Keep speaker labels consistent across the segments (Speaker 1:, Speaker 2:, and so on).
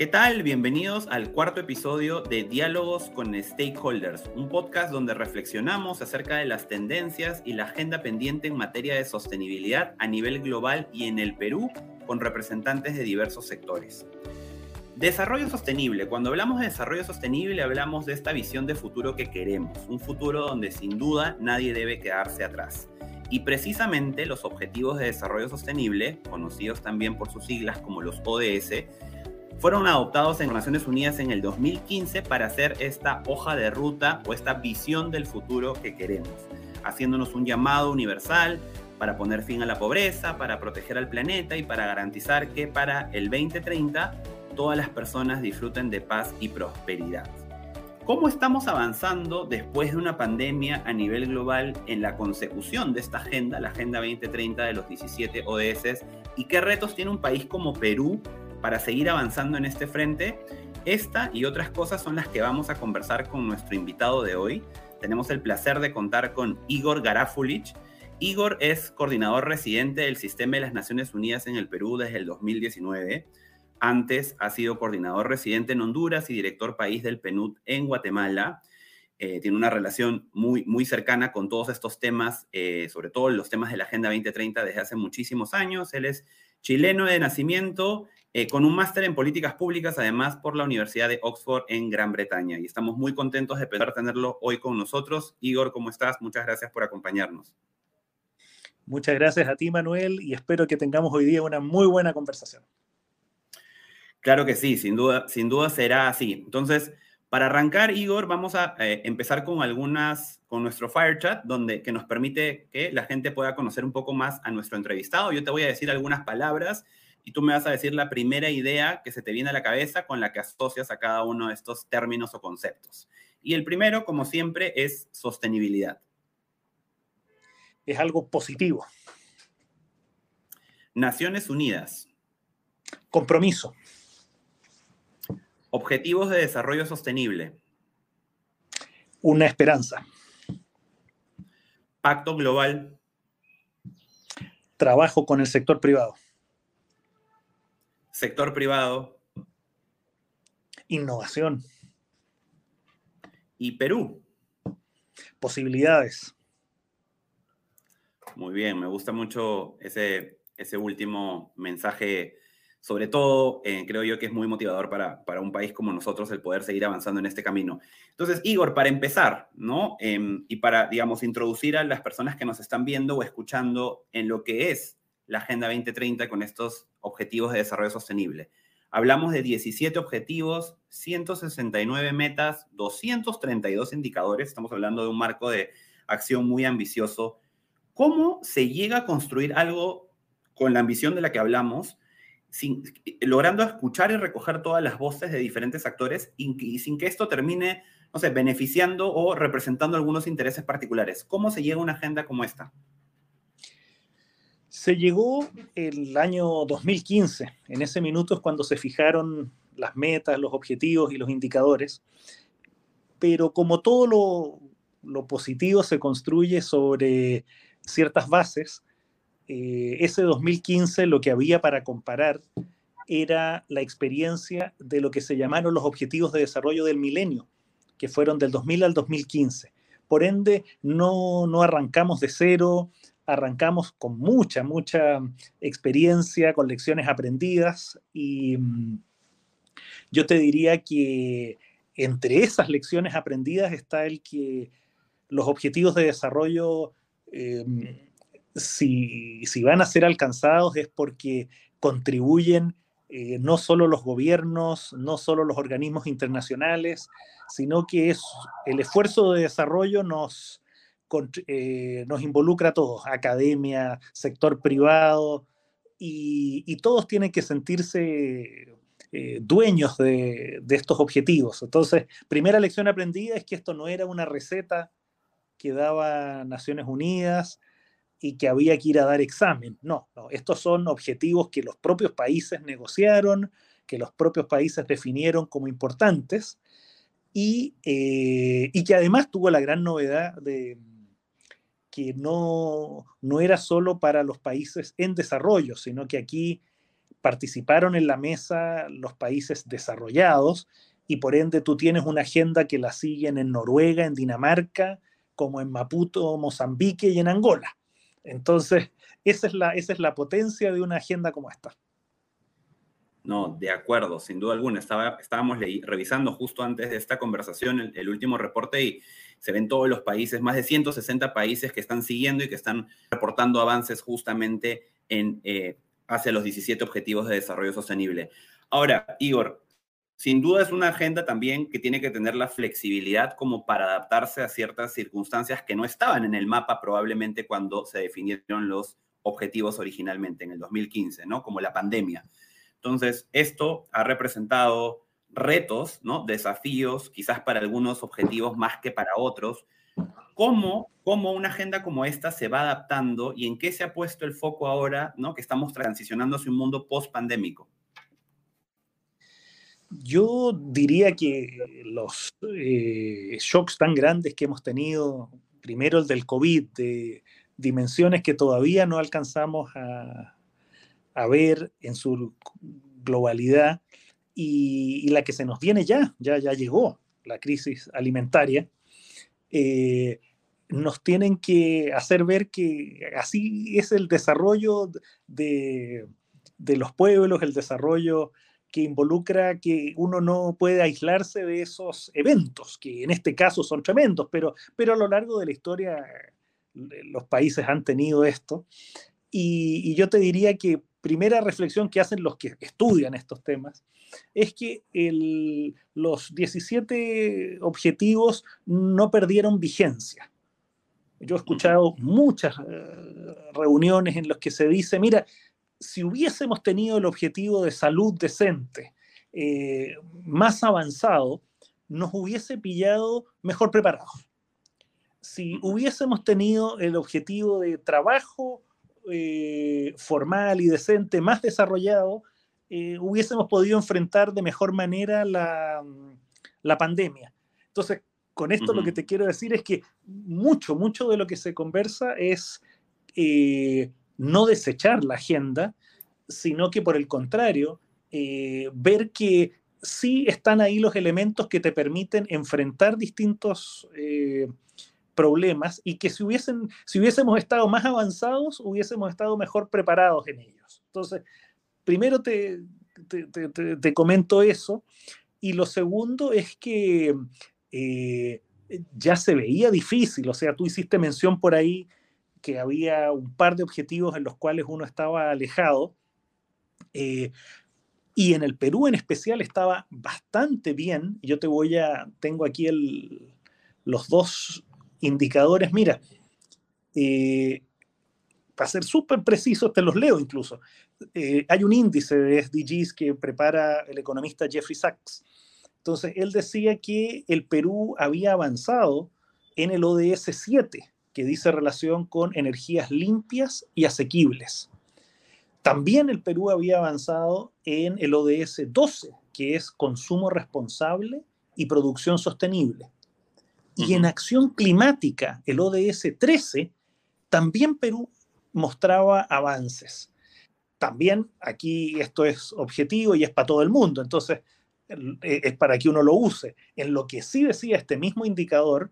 Speaker 1: ¿Qué tal? Bienvenidos al cuarto episodio de Diálogos con Stakeholders, un podcast donde reflexionamos acerca de las tendencias y la agenda pendiente en materia de sostenibilidad a nivel global y en el Perú con representantes de diversos sectores. Desarrollo sostenible. Cuando hablamos de desarrollo sostenible hablamos de esta visión de futuro que queremos, un futuro donde sin duda nadie debe quedarse atrás. Y precisamente los Objetivos de Desarrollo Sostenible, conocidos también por sus siglas como los ODS, fueron adoptados en Naciones Unidas en el 2015 para hacer esta hoja de ruta o esta visión del futuro que queremos, haciéndonos un llamado universal para poner fin a la pobreza, para proteger al planeta y para garantizar que para el 2030 todas las personas disfruten de paz y prosperidad. ¿Cómo estamos avanzando después de una pandemia a nivel global en la consecución de esta agenda, la Agenda 2030 de los 17 ODS, y qué retos tiene un país como Perú para seguir avanzando en este frente. Esta y otras cosas son las que vamos a conversar con nuestro invitado de hoy. Tenemos el placer de contar con Igor Garafulich. Igor es coordinador residente del Sistema de las Naciones Unidas en el Perú desde el 2019. Antes ha sido coordinador residente en Honduras y director país del PNUD en Guatemala. Eh, tiene una relación muy, muy cercana con todos estos temas, eh, sobre todo los temas de la Agenda 2030 desde hace muchísimos años. Él es chileno de nacimiento eh, con un máster en políticas públicas, además por la Universidad de Oxford en Gran Bretaña. Y estamos muy contentos de poder tenerlo hoy con nosotros. Igor, ¿cómo estás? Muchas gracias por acompañarnos.
Speaker 2: Muchas gracias a ti, Manuel, y espero que tengamos hoy día una muy buena conversación.
Speaker 1: Claro que sí, sin duda, sin duda será así. Entonces, para arrancar, Igor, vamos a eh, empezar con algunas, con nuestro Fire Chat, donde, que nos permite que la gente pueda conocer un poco más a nuestro entrevistado. Yo te voy a decir algunas palabras y tú me vas a decir la primera idea que se te viene a la cabeza con la que asocias a cada uno de estos términos o conceptos. Y el primero, como siempre, es sostenibilidad.
Speaker 2: Es algo positivo.
Speaker 1: Naciones Unidas.
Speaker 2: Compromiso.
Speaker 1: Objetivos de Desarrollo Sostenible.
Speaker 2: Una esperanza.
Speaker 1: Pacto Global.
Speaker 2: Trabajo con el sector privado
Speaker 1: sector privado.
Speaker 2: Innovación.
Speaker 1: Y Perú.
Speaker 2: Posibilidades.
Speaker 1: Muy bien, me gusta mucho ese, ese último mensaje. Sobre todo, eh, creo yo que es muy motivador para, para, un país como nosotros el poder seguir avanzando en este camino. Entonces, Igor, para empezar, ¿no? Em, y para, digamos, introducir a las personas que nos están viendo o escuchando en lo que es la Agenda 2030 con estos objetivos de desarrollo sostenible. Hablamos de 17 objetivos, 169 metas, 232 indicadores. Estamos hablando de un marco de acción muy ambicioso. ¿Cómo se llega a construir algo con la ambición de la que hablamos, sin, logrando escuchar y recoger todas las voces de diferentes actores y, sin que esto termine, no sé, beneficiando o representando algunos intereses particulares? ¿Cómo se llega a una agenda como esta?
Speaker 2: Se llegó el año 2015, en ese minuto es cuando se fijaron las metas, los objetivos y los indicadores, pero como todo lo, positivo se construye sobre ciertas bases, eh, ese 2015 lo que había para comparar era la experiencia de lo que se llamaron los objetivos de desarrollo del milenio, que fueron del 2000 al 2015. Por ende, no, no arrancamos de cero, arrancamos con mucha, mucha experiencia, con lecciones aprendidas y mm, yo te diría que entre esas lecciones aprendidas está el que los objetivos de desarrollo, em, si, van a ser alcanzados, es porque contribuyen eh, no solo los gobiernos, no solo los organismos internacionales, sino que es el esfuerzo de desarrollo nos, eh, nos involucra a todos, academia, sector privado, y, todos tienen que sentirse eh, dueños de, estos objetivos. Entonces, primera lección aprendida es que esto no era una receta que daba Naciones Unidas y que había que ir a dar examen. No, no, estos son objetivos que los propios países negociaron, que los propios países definieron como importantes y, eh, y que además tuvo la gran novedad de, que no, no era solo para los países en desarrollo, sino que aquí participaron en la mesa los países desarrollados y por ende tú tienes una agenda que la siguen en Noruega, en Dinamarca, como en Maputo, Mozambique y en Angola. Entonces, esa es la, esa es la potencia de una agenda como esta.
Speaker 1: No, de acuerdo, sin duda alguna. Estaba, estábamos revisando justo antes de esta conversación el, último reporte y se ven todos los países, más de 160 países que están siguiendo y que están reportando avances justamente en, eh, hacia los 17 Objetivos de Desarrollo Sostenible. Ahora, Igor, sin duda es una agenda también que tiene que tener la flexibilidad como para adaptarse a ciertas circunstancias que no estaban en el mapa probablemente cuando se definieron los objetivos originalmente en el 2015, ¿no? Como la pandemia. Entonces, esto ha representado retos, ¿no? Desafíos, quizás para algunos objetivos más que para otros. ¿Cómo, ¿Cómo una agenda como esta se va adaptando y en qué se ha puesto el foco ahora, ¿no? Que estamos transicionando hacia un mundo post-pandémico.
Speaker 2: Yo diría que los eh, shocks tan grandes que hemos tenido, primero el del COVID, de dimensiones que todavía no alcanzamos a, a ver en su globalidad y, la que se nos viene ya, ya, ya llegó, la crisis alimentaria, eh, nos tienen que hacer ver que así es el desarrollo de, de los pueblos, el desarrollo que involucra que uno no puede aislarse de esos eventos, que en este caso son tremendos, pero, pero a lo largo de la historia eh, los países han tenido esto. y yo te diría que primera reflexión que hacen los que estudian estos temas es que los 17 objetivos no perdieron vigencia. Yo he escuchado muchas eh, reuniones en las que se dice, mira, si hubiésemos tenido el objetivo de salud decente eh, más avanzado, nos hubiese pillado mejor preparados. Si hubiésemos tenido el objetivo de trabajo eh, formal y decente más desarrollado, eh, hubiésemos podido enfrentar de mejor manera la, la pandemia. Entonces, con esto lo que te quiero decir es que mucho, mucho de lo que se conversa es eh, no desechar la agenda, sino que por el contrario, ver que sí están ahí los elementos que te permiten enfrentar distintos problemas y que si, hubiesen, si hubiésemos estado más avanzados, hubiésemos estado mejor preparados en ellos. Entonces, primero te, te, comento eso. Y lo segundo es que eh, ya se veía difícil, o sea, tú hiciste mención por ahí que había un par de objetivos en los cuales uno estaba alejado. Eh, y en el Perú en especial estaba bastante bien. Yo te voy a, tengo aquí el, los dos indicadores, mira, eh, para ser súper preciso, te los leo incluso. Eh, hay un índice de SDGs que prepara el economista Jeffrey Sachs. Entonces, él decía que el Perú había avanzado en el ODS 7, que dice relación con energías limpias y asequibles. También el Perú había avanzado en el ODS 12, que es consumo responsable y producción sostenible. Y en acción climática, el ODS 13, también Perú mostraba avances. También aquí esto es objetivo y es para todo el mundo, entonces e, es para que uno lo use. En lo que sí decía este mismo indicador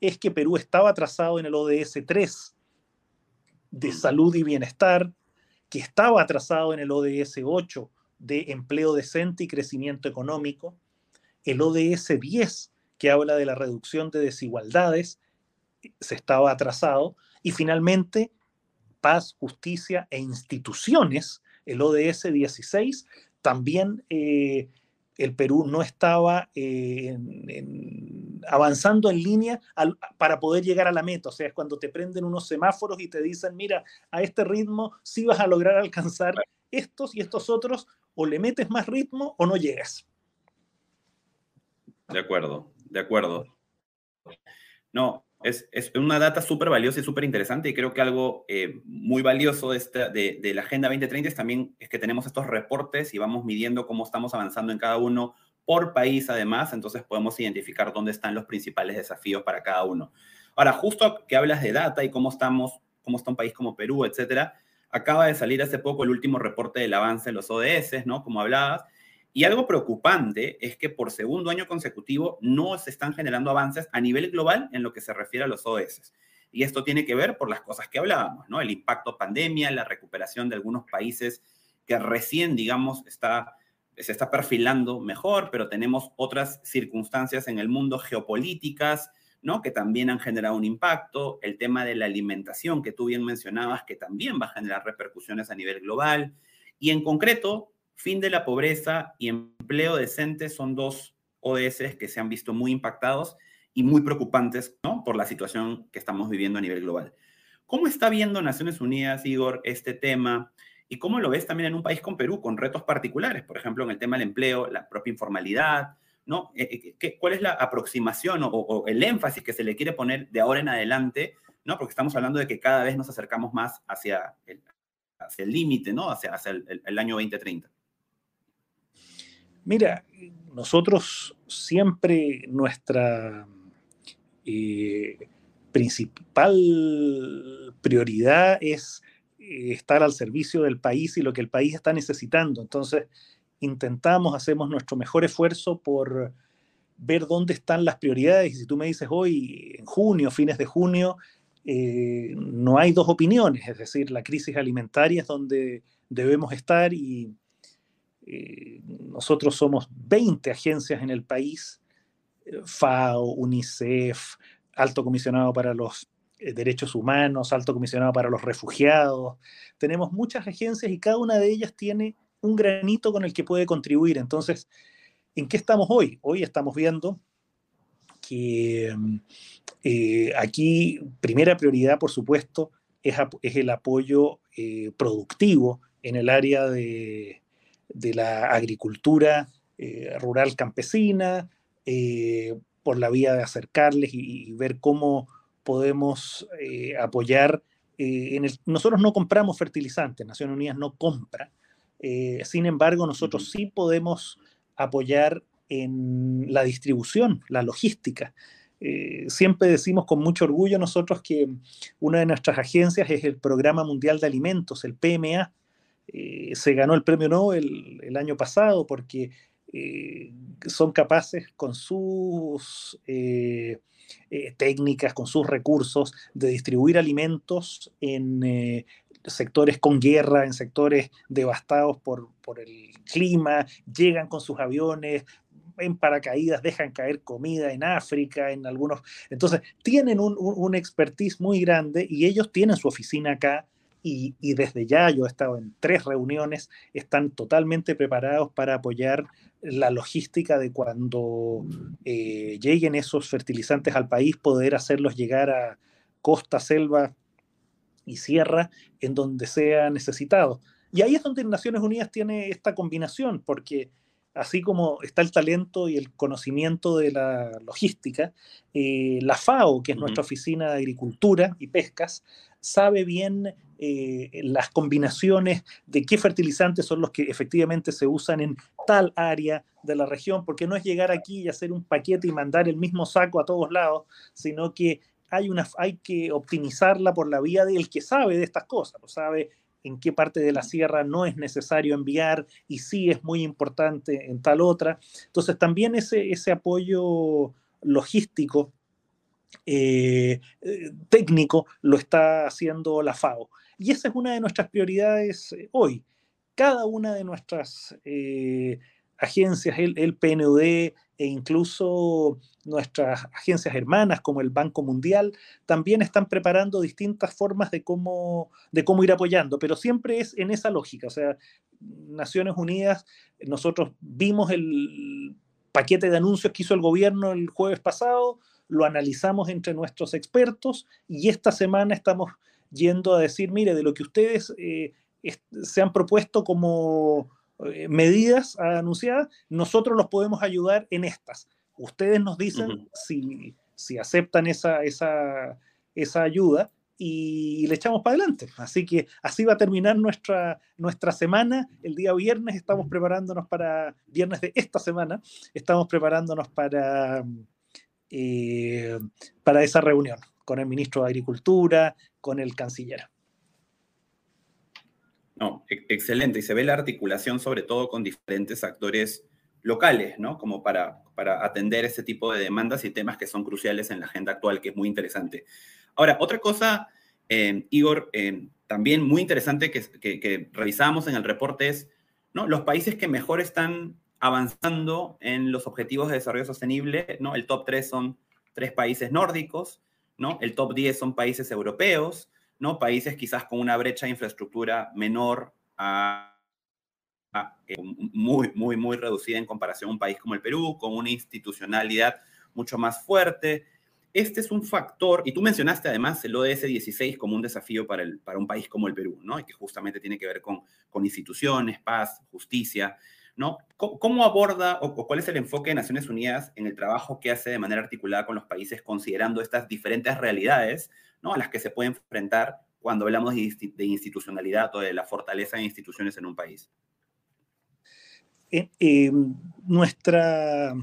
Speaker 2: es que Perú estaba atrasado en el ODS 3 de salud y bienestar, que estaba atrasado en el ODS 8 de empleo decente y crecimiento económico, el ODS 10 que habla de la reducción de desigualdades, se estaba atrasado, y finalmente paz, justicia e instituciones, el ODS 16, también eh, el Perú no estaba eh, avanzando en línea para poder llegar a la meta. O sea, es cuando te prenden unos semáforos y te dicen, mira, a este ritmo sí vas a lograr alcanzar estos y estos otros, o le metes más ritmo o no llegas.
Speaker 1: De acuerdo de acuerdo. No, es, una data súper valiosa y súper interesante y creo que algo eh, muy valioso de, esta, de, de, la Agenda 2030 es también es que tenemos estos reportes y vamos midiendo cómo estamos avanzando en cada uno por país además, entonces podemos identificar dónde están los principales desafíos para cada uno. Ahora, justo que hablas de data y cómo estamos, cómo está un país como Perú, etcétera, Acaba de salir hace poco el último reporte del avance de los ODS, ¿no? Como hablabas. Y algo preocupante es que por segundo año consecutivo no se están generando avances a nivel global en lo que se refiere a los ODS. Y esto tiene que ver por las cosas que hablábamos, ¿no? El impacto pandemia, la recuperación de algunos países que recién, digamos, está, se está perfilando mejor, pero tenemos otras circunstancias en el mundo geopolíticas, ¿no? Que también han generado un impacto. El tema de la alimentación, que tú bien mencionabas, que también va a generar repercusiones a nivel global. Y en concreto, fin de la pobreza y empleo decente son dos ODS que se han visto muy impactados y muy preocupantes ¿no? por la situación que estamos viviendo a nivel global. ¿Cómo está viendo Naciones Unidas, Igor, este tema? ¿Y cómo lo ves también en un país con Perú, con retos particulares? Por ejemplo, en el tema del empleo, la propia informalidad, ¿no? Eh, eh, ¿Cuál es la aproximación o, el énfasis que se le quiere poner de ahora en adelante? ¿no? Porque estamos hablando de que cada vez nos acercamos más hacia el hacia el límite, ¿no? Hacia, hacia el, el año 2030.
Speaker 2: Mira, nosotros siempre nuestra eh, principal prioridad es eh, estar al servicio del país y lo que el país está necesitando. Entonces, intentamos, hacemos nuestro mejor esfuerzo por ver dónde están las prioridades. Y si tú me dices hoy, en junio, fines de junio, eh, no hay dos opiniones, es decir, la crisis alimentaria es donde debemos estar y nosotros somos 20 agencias en el país FAO, UNICEF, Alto Comisionado para los eh, Derechos Humanos, Alto Comisionado para los Refugiados. Tenemos muchas agencias y cada una de ellas tiene un granito con el que puede contribuir. Entonces, ¿en qué estamos hoy? Hoy estamos viendo que eh, aquí primera prioridad, por supuesto, es, el apoyo eh, productivo en el área de, la agricultura rural campesina, eh, por la vía de acercarles y, ver cómo podemos eh, apoyar. Eh, en el, nosotros no compramos fertilizantes, Naciones Unidas no compra, sin embargo nosotros sí podemos apoyar en la distribución, la logística. siempre decimos con mucho orgullo nosotros que una de nuestras agencias es el Programa Mundial de Alimentos, el PMA. Se ganó el premio Nobel el año pasado porque eh, son capaces con sus eh, eh, técnicas, con sus recursos, de distribuir alimentos en sectores con guerra, en sectores devastados por, el clima, llegan con sus aviones, en paracaídas dejan caer comida en África, en algunos... Entonces, tienen un, un, expertise muy grande y ellos tienen su oficina acá y, y, desde ya, yo he estado en tres reuniones, están totalmente preparados para apoyar la logística de cuando eh, lleguen esos fertilizantes al país, poder hacerlos llegar a costa, selva y sierra, en donde sea necesitado. Y ahí es donde Naciones Unidas tiene esta combinación, porque así como está el talento y el conocimiento de la logística, eh, la FAO, que es nuestra oficina de agricultura y pescas, sabe bien eh, las combinaciones de qué fertilizantes son los que efectivamente se usan en tal área de la región, porque no es llegar aquí y hacer un paquete y mandar el mismo saco a todos lados, sino que hay, una, hay que optimizarla por la vía del que sabe de estas cosas, lo sabe en qué parte de la sierra no es necesario enviar y sí es muy importante en tal otra. Entonces también ese, ese apoyo logístico eh, eh, técnico lo está haciendo la FAO. Y esa es una de nuestras prioridades eh, hoy. Cada una de nuestras agencias, el, PNUD e incluso nuestras agencias hermanas como el Banco Mundial, también están preparando distintas formas de cómo, de cómo ir apoyando, pero siempre es en esa lógica. O sea, Naciones Unidas, nosotros vimos el paquete de anuncios que hizo el gobierno el jueves pasado, lo analizamos entre nuestros expertos y esta semana estamos yendo a decir, mire, de lo que ustedes eh, se han propuesto como eh, medidas anunciadas, nosotros los podemos ayudar en estas. Ustedes nos dicen si, si, aceptan esa, esa, esa ayuda y le echamos para adelante. Así que así va a terminar nuestra, nuestra semana. El día viernes estamos preparándonos para, viernes de esta semana, estamos preparándonos para eh, para esa reunión con el ministro de Agricultura, con el canciller.
Speaker 1: No, e-, excelente. Y se ve la articulación sobre todo con diferentes actores locales, ¿no? Como para, para atender ese tipo de demandas y temas que son cruciales en la agenda actual, que es muy interesante. Ahora, otra cosa, eh, Igor, eh, también muy interesante que, que, revisamos en el reporte es, ¿no? Los países que mejor están avanzando en los objetivos de desarrollo sostenible, ¿no? El top 3 son tres países nórdicos, ¿no? El top 10 son países europeos, ¿no? Países quizás con una brecha de infraestructura menor a eh, muy, muy, muy reducida en comparación a un país como el Perú, con una institucionalidad mucho más fuerte. Este es un factor, y tú mencionaste además el ODS 16 como un desafío para, el, para un país como el Perú, ¿no? Y que justamente tiene que ver con, con instituciones, paz, justicia, ¿no? ¿Cómo, aborda o, cuál es el enfoque de Naciones Unidas en el trabajo que hace de manera articulada con los países considerando estas diferentes realidades, ¿no? A las que se puede enfrentar cuando hablamos de, institucionalidad o de la fortaleza de instituciones en un país?
Speaker 2: eh, nuestra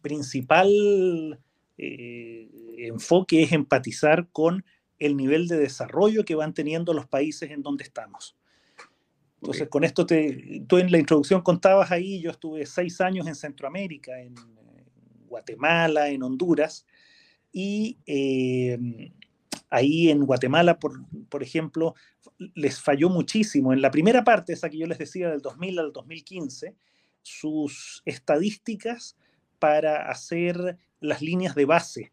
Speaker 2: principal eh, enfoque es empatizar con el nivel de desarrollo que van teniendo los países en donde estamos. Entonces, con esto, te, tú en la introducción contabas ahí, yo estuve seis años en Centroamérica, en Guatemala, en Honduras, y eh, ahí en Guatemala, por, por, ejemplo, les falló muchísimo. En la primera parte, esa que yo les decía del 2000 al 2015, sus estadísticas para hacer las líneas de base,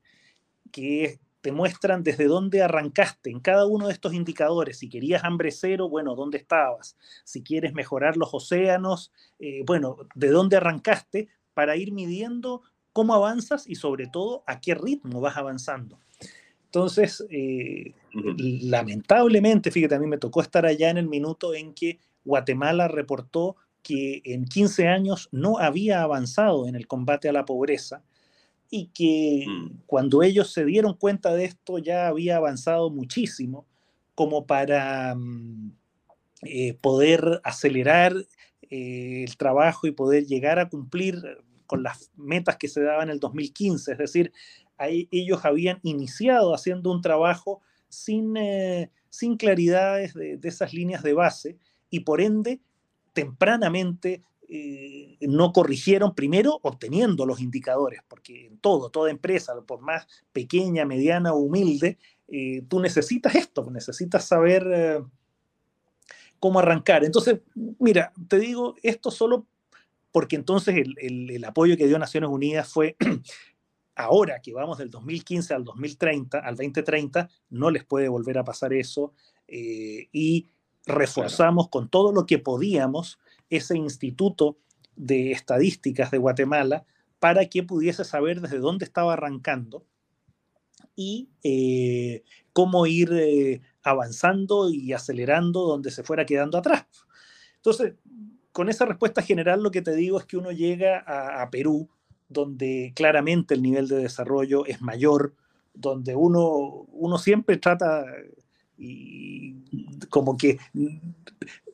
Speaker 2: que te muestran desde dónde arrancaste en cada uno de estos indicadores. Si querías hambre cero, bueno, ¿dónde estabas? Si quieres mejorar los océanos, eh, bueno, ¿de dónde arrancaste? Para ir midiendo cómo avanzas y sobre todo a qué ritmo vas avanzando. Entonces, eh, uh -huh. lamentablemente, fíjate, a mí me tocó estar allá en el minuto en que Guatemala reportó que en 15 años no había avanzado en el combate a la pobreza y que mm. cuando ellos se dieron cuenta de esto ya había avanzado muchísimo como para mm, eh, poder acelerar eh, el trabajo y poder llegar a cumplir con las metas que se daban en el 2015, es decir, ahí ellos habían iniciado haciendo un trabajo sin, eh, sin claridades de, de, esas líneas de base y por ende tempranamente eh, no corrigieron primero obteniendo los indicadores, porque en todo, toda empresa, por más pequeña, mediana o humilde, eh, tú necesitas esto, necesitas saber eh, cómo arrancar. Entonces, mira, te digo esto solo porque entonces el, el, el apoyo que dio Naciones Unidas fue ahora que vamos del 2015 al 2030, al 2030, no les puede volver a pasar eso eh, y reforzamos claro. con todo lo que podíamos ese instituto de estadísticas de Guatemala para que pudiese saber desde dónde estaba arrancando y eh, cómo ir eh, avanzando y acelerando donde se fuera quedando atrás. Entonces, con esa respuesta general lo que te digo es que uno llega a, a Perú donde claramente el nivel de desarrollo es mayor, donde uno, uno siempre trata y como que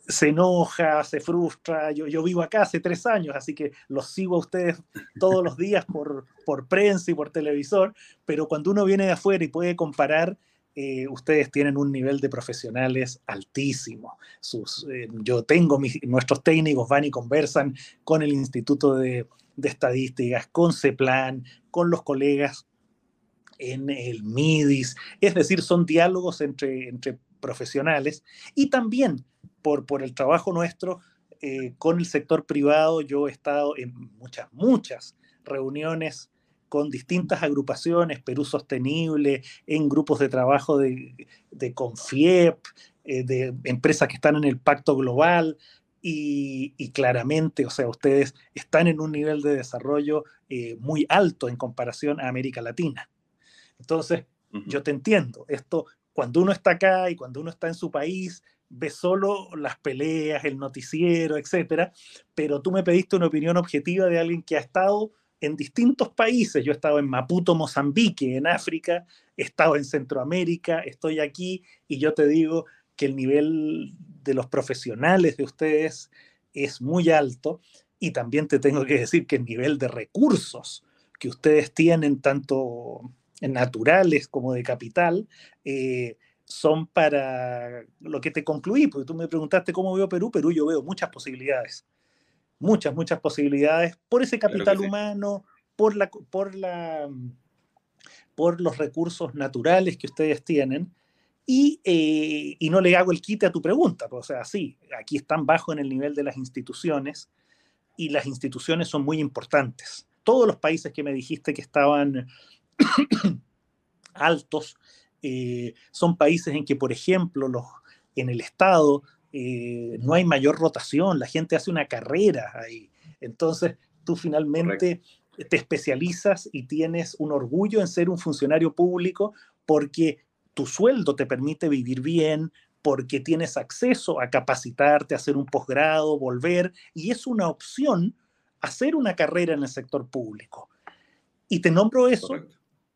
Speaker 2: se enoja, se frustra. Yo, yo vivo acá hace tres años, así que los sigo a ustedes todos los días por, por prensa y por televisor, pero cuando uno viene de afuera y puede comparar, eh, ustedes tienen un nivel de profesionales altísimo. Sus, eh, yo tengo mis, nuestros técnicos van y conversan con el Instituto de, de Estadísticas, con CEPLAN, con los colegas en el MIDIS, es decir, son diálogos entre, entre profesionales y también por, por el trabajo nuestro eh, con el sector privado, yo he estado en muchas, muchas reuniones con distintas agrupaciones, Perú Sostenible, en grupos de trabajo de, de Confiep, eh, de empresas que están en el Pacto Global, y, claramente, o sea, ustedes están en un nivel de desarrollo eh, muy alto en comparación a América Latina. Entonces, uh -huh. yo te entiendo, esto, cuando uno está acá y cuando uno está en su país, ve solo las peleas, el noticiero, etcétera, pero tú me pediste una opinión objetiva de alguien que ha estado en distintos países. Yo he estado en Maputo, Mozambique, en África, he estado en Centroamérica, estoy aquí y yo te digo que el nivel de los profesionales de ustedes es muy alto y también te tengo que decir que el nivel de recursos que ustedes tienen, tanto naturales como de capital, eh, son para lo que te concluí, porque tú me preguntaste cómo veo Perú. Perú yo veo muchas posibilidades, muchas, muchas posibilidades por ese capital humano, por, la, por, la, por los recursos naturales que ustedes tienen. Y, eh, y, no le hago el quite a tu pregunta, pues, o sea, sí, aquí están bajo en el nivel de las instituciones y las instituciones son muy importantes. Todos los países que me dijiste que estaban altos eh, son países en que, por ejemplo, los, en el Estado eh, no hay mayor rotación, la gente hace una carrera ahí. Entonces, tú finalmente te especializas y tienes un orgullo en ser un funcionario público porque tu sueldo te permite vivir bien, porque tienes acceso a capacitarte, a hacer un posgrado, volver, y es una opción hacer una carrera en el sector público. Y te nombro eso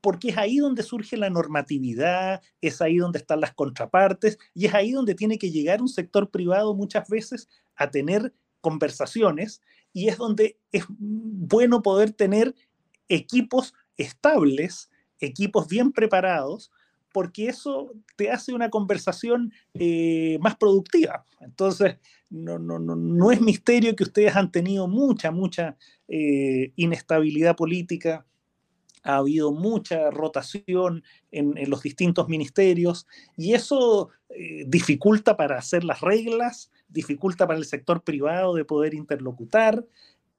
Speaker 2: porque es ahí donde surge la normatividad, es ahí donde están las contrapartes y es ahí donde tiene que llegar un sector privado muchas veces a tener conversaciones y es donde es bueno poder tener equipos estables, equipos bien preparados, porque eso te hace una conversación eh, más productiva. Entonces, no, no, no, no, es misterio que ustedes han tenido mucha, mucha eh, inestabilidad política, ha habido mucha rotación en, los distintos ministerios y eso eh, dificulta para hacer las reglas, dificulta para el sector privado de poder interlocutar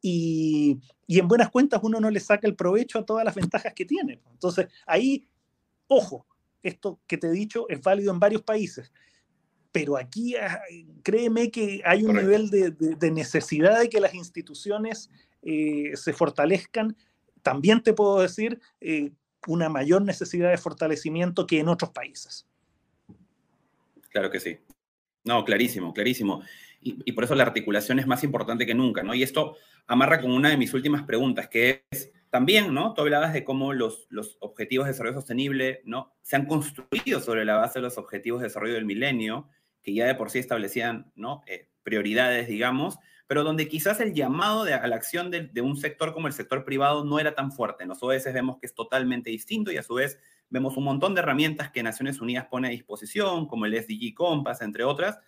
Speaker 2: y, y, en buenas cuentas uno no le saca el provecho a todas las ventajas que tiene. Entonces, ahí, ojo, esto que te he dicho es válido en varios países, pero aquí ah, créeme que hay un nivel de, de, necesidad de que las instituciones eh, se fortalezcan también te puedo decir eh, una mayor necesidad de fortalecimiento que en otros países.
Speaker 1: Claro que sí. No, clarísimo, clarísimo. Y, por eso la articulación es más importante que nunca, ¿no? Y esto amarra con una de mis últimas preguntas, que es también, ¿no? Tú hablabas de cómo los, los objetivos de desarrollo sostenible, ¿no? Se han construido sobre la base de los objetivos de desarrollo del milenio, que ya de por sí establecían, ¿no? Eh, prioridades, digamos, pero donde quizás el llamado de, a la acción de, un sector como el sector privado no era tan fuerte. A veces vemos que es totalmente distinto y a su vez vemos un montón de herramientas que Naciones Unidas pone a disposición, como el SDG Compass, entre otras,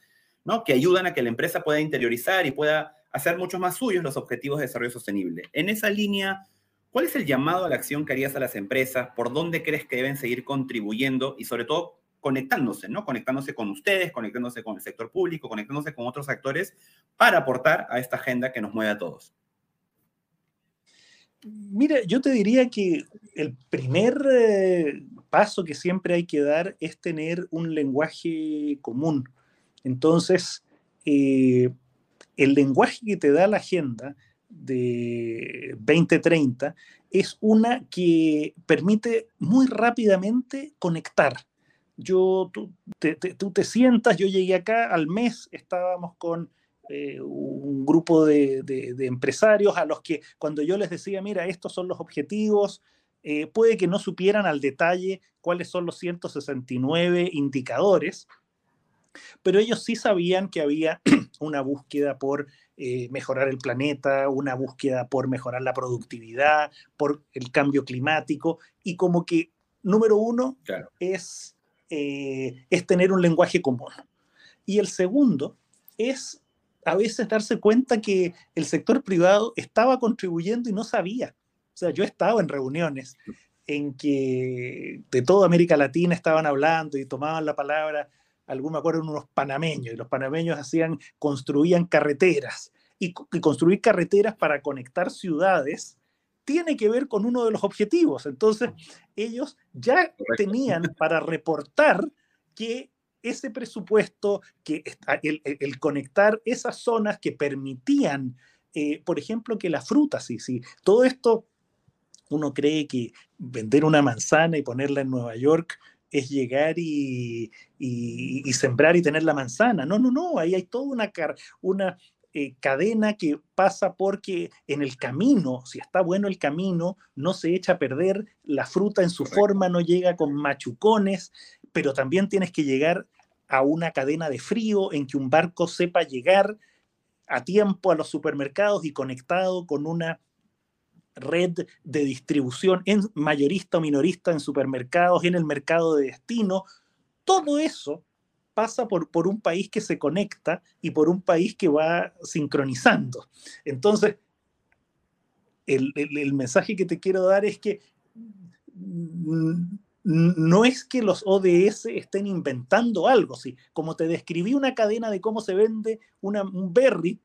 Speaker 1: ¿no? que ayudan a que la empresa pueda interiorizar y pueda hacer mucho más suyos los objetivos de desarrollo sostenible. En esa línea, ¿cuál es el llamado a la acción que harías a las empresas? ¿Por dónde crees que deben seguir contribuyendo? Y sobre todo, conectándose, ¿no? Conectándose con ustedes, conectándose con el sector público, conectándose con otros actores para aportar a esta agenda que nos mueve a todos.
Speaker 2: Mira, yo te diría que el primer eh, paso que siempre hay que dar es tener un lenguaje común. Entonces, eh, el lenguaje que te da la agenda de 2030 es una que permite muy rápidamente conectar yo, tú te, sientas, yo llegué acá al mes, estábamos con eh, un grupo de, empresarios a los que cuando yo les decía, mira, estos son los objetivos, eh, puede que no supieran al detalle cuáles son los 169 indicadores, pero ellos sí sabían que había una búsqueda por eh, mejorar el planeta, una búsqueda por mejorar la productividad, por el cambio climático, y como que número uno es eh, es tener un lenguaje común. Y el segundo es a veces darse cuenta que el sector privado estaba contribuyendo y no sabía. O sea, yo estaba en reuniones en que de toda América Latina estaban hablando y tomaban la palabra, algún me acuerdo, unos panameños, y los panameños hacían, construían carreteras, y, y construir carreteras para conectar ciudades tiene que ver con uno de los objetivos. Entonces, ellos ya tenían para reportar que ese presupuesto, que el, conectar esas zonas que permitían, eh, por ejemplo, que la fruta, sí, sí, todo esto, uno cree que vender una manzana y ponerla en Nueva York es llegar y, y, sembrar y tener la manzana. No, no, no, ahí hay toda una, una, eh, cadena que pasa porque en el camino, si está bueno el camino, no se echa a perder, la fruta en su forma no llega con machucones, pero también tienes que llegar a una cadena de frío en que un barco sepa llegar a tiempo a los supermercados y conectado con una red de distribución en mayorista o minorista en supermercados, en el mercado de destino, todo eso pasa por, por un país que se conecta y por un país que va sincronizando. Entonces, el, el, mensaje que te quiero dar es que no es que los ODS estén inventando algo, sí. Como te describí una cadena de cómo se vende una, un berry,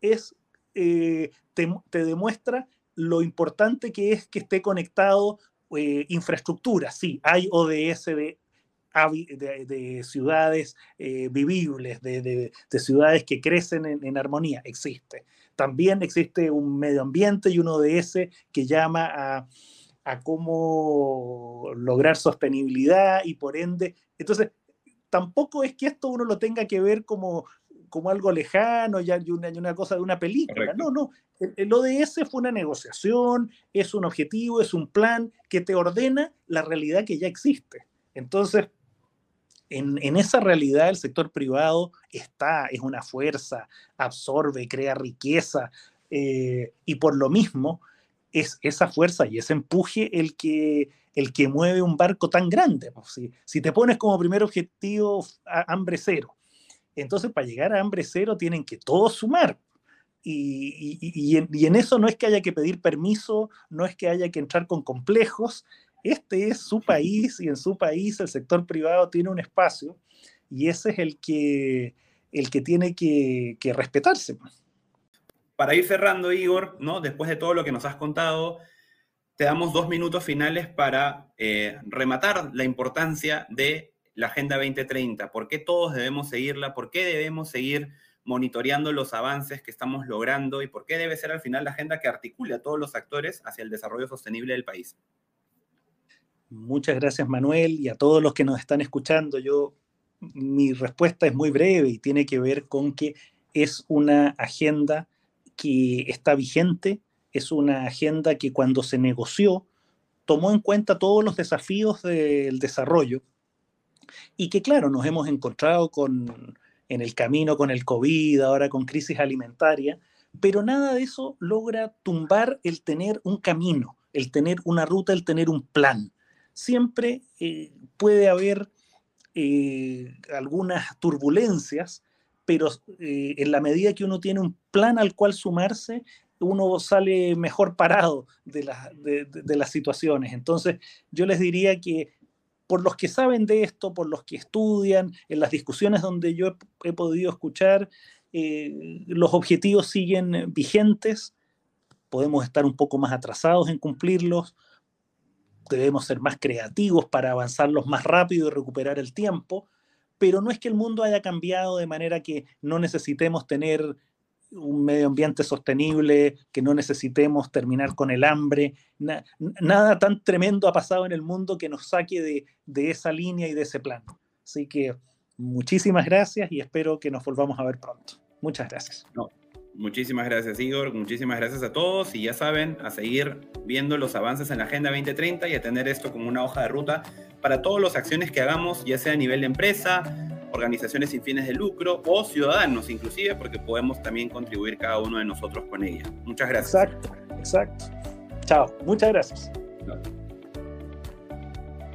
Speaker 2: es, eh, te, demuestra lo importante que es que esté conectado eh, infraestructura. Sí, hay ODS de, de, ciudades eh, vivibles, de, ciudades que crecen en, en, armonía, existe. También existe un medio ambiente y un ODS que llama a a cómo lograr sostenibilidad y por ende, entonces, tampoco es que esto uno lo tenga que ver como, como algo lejano ya y una, una cosa de una película. No, no. El, ODS fue una negociación, es un objetivo, es un plan que te ordena la realidad que ya existe. Entonces, en, en, esa realidad el sector privado está, es una fuerza, absorbe, crea riqueza, eh, y por lo mismo es esa fuerza y ese empuje el que, el que mueve un barco tan grande. Pues, si, si te pones como primer objetivo hambre cero, entonces para llegar a hambre cero tienen que todos sumar. Y, y, en, eso no es que haya que pedir permiso, no es que haya que entrar con complejos. Este es su país y en su país el sector privado tiene un espacio y ese es el que, el que tiene que, que respetarse. Pues
Speaker 1: para ir cerrando, Igor, ¿no? después de todo lo que nos has contado, te damos dos minutos finales para eh, rematar la importancia de la Agenda 2030. ¿Por qué todos debemos seguirla? ¿Por qué debemos seguir monitoreando los avances que estamos logrando? ¿Y por qué debe ser al final la agenda que articule a todos los actores hacia el desarrollo sostenible del país?
Speaker 2: Muchas gracias, Manuel, y a todos los que nos están escuchando. Yo, mi respuesta es muy breve y tiene que ver con que es una agenda que está vigente, es una agenda que cuando se negoció tomó en cuenta todos los desafíos del desarrollo y que claro, nos hemos encontrado con, en el camino con el COVID, ahora con crisis alimentaria, pero nada de eso logra tumbar el tener un camino, el tener una ruta, el tener un plan. Siempre eh, puede haber eh, algunas turbulencias, pero eh, en la medida que uno tiene un plan al cual sumarse, uno sale mejor parado de, las situaciones. Entonces, yo les diría que por los que saben de esto, por los que estudian, en las discusiones donde yo he, podido escuchar, los objetivos siguen vigentes, podemos estar un poco más atrasados en cumplirlos, debemos ser más creativos para avanzarlos más rápido y recuperar el tiempo, pero no es que el mundo haya cambiado de manera que no necesitemos tener un medio ambiente sostenible, que no necesitemos terminar con el hambre. nada tan tremendo ha pasado en el mundo que nos saque de, esa línea y de ese plan. Así que muchísimas gracias y espero que nos volvamos a ver pronto. Muchas gracias.
Speaker 1: Muchísimas gracias, Igor. Muchísimas gracias a todos. Y ya saben, a seguir viendo los avances en la Agenda 2030 y a tener esto como una hoja de ruta para todas las acciones que hagamos, ya sea a nivel de empresa, organizaciones sin fines de lucro o ciudadanos, inclusive, porque podemos también contribuir cada uno de nosotros con ella. Muchas gracias.
Speaker 2: Exacto, exacto. Chao. Muchas gracias.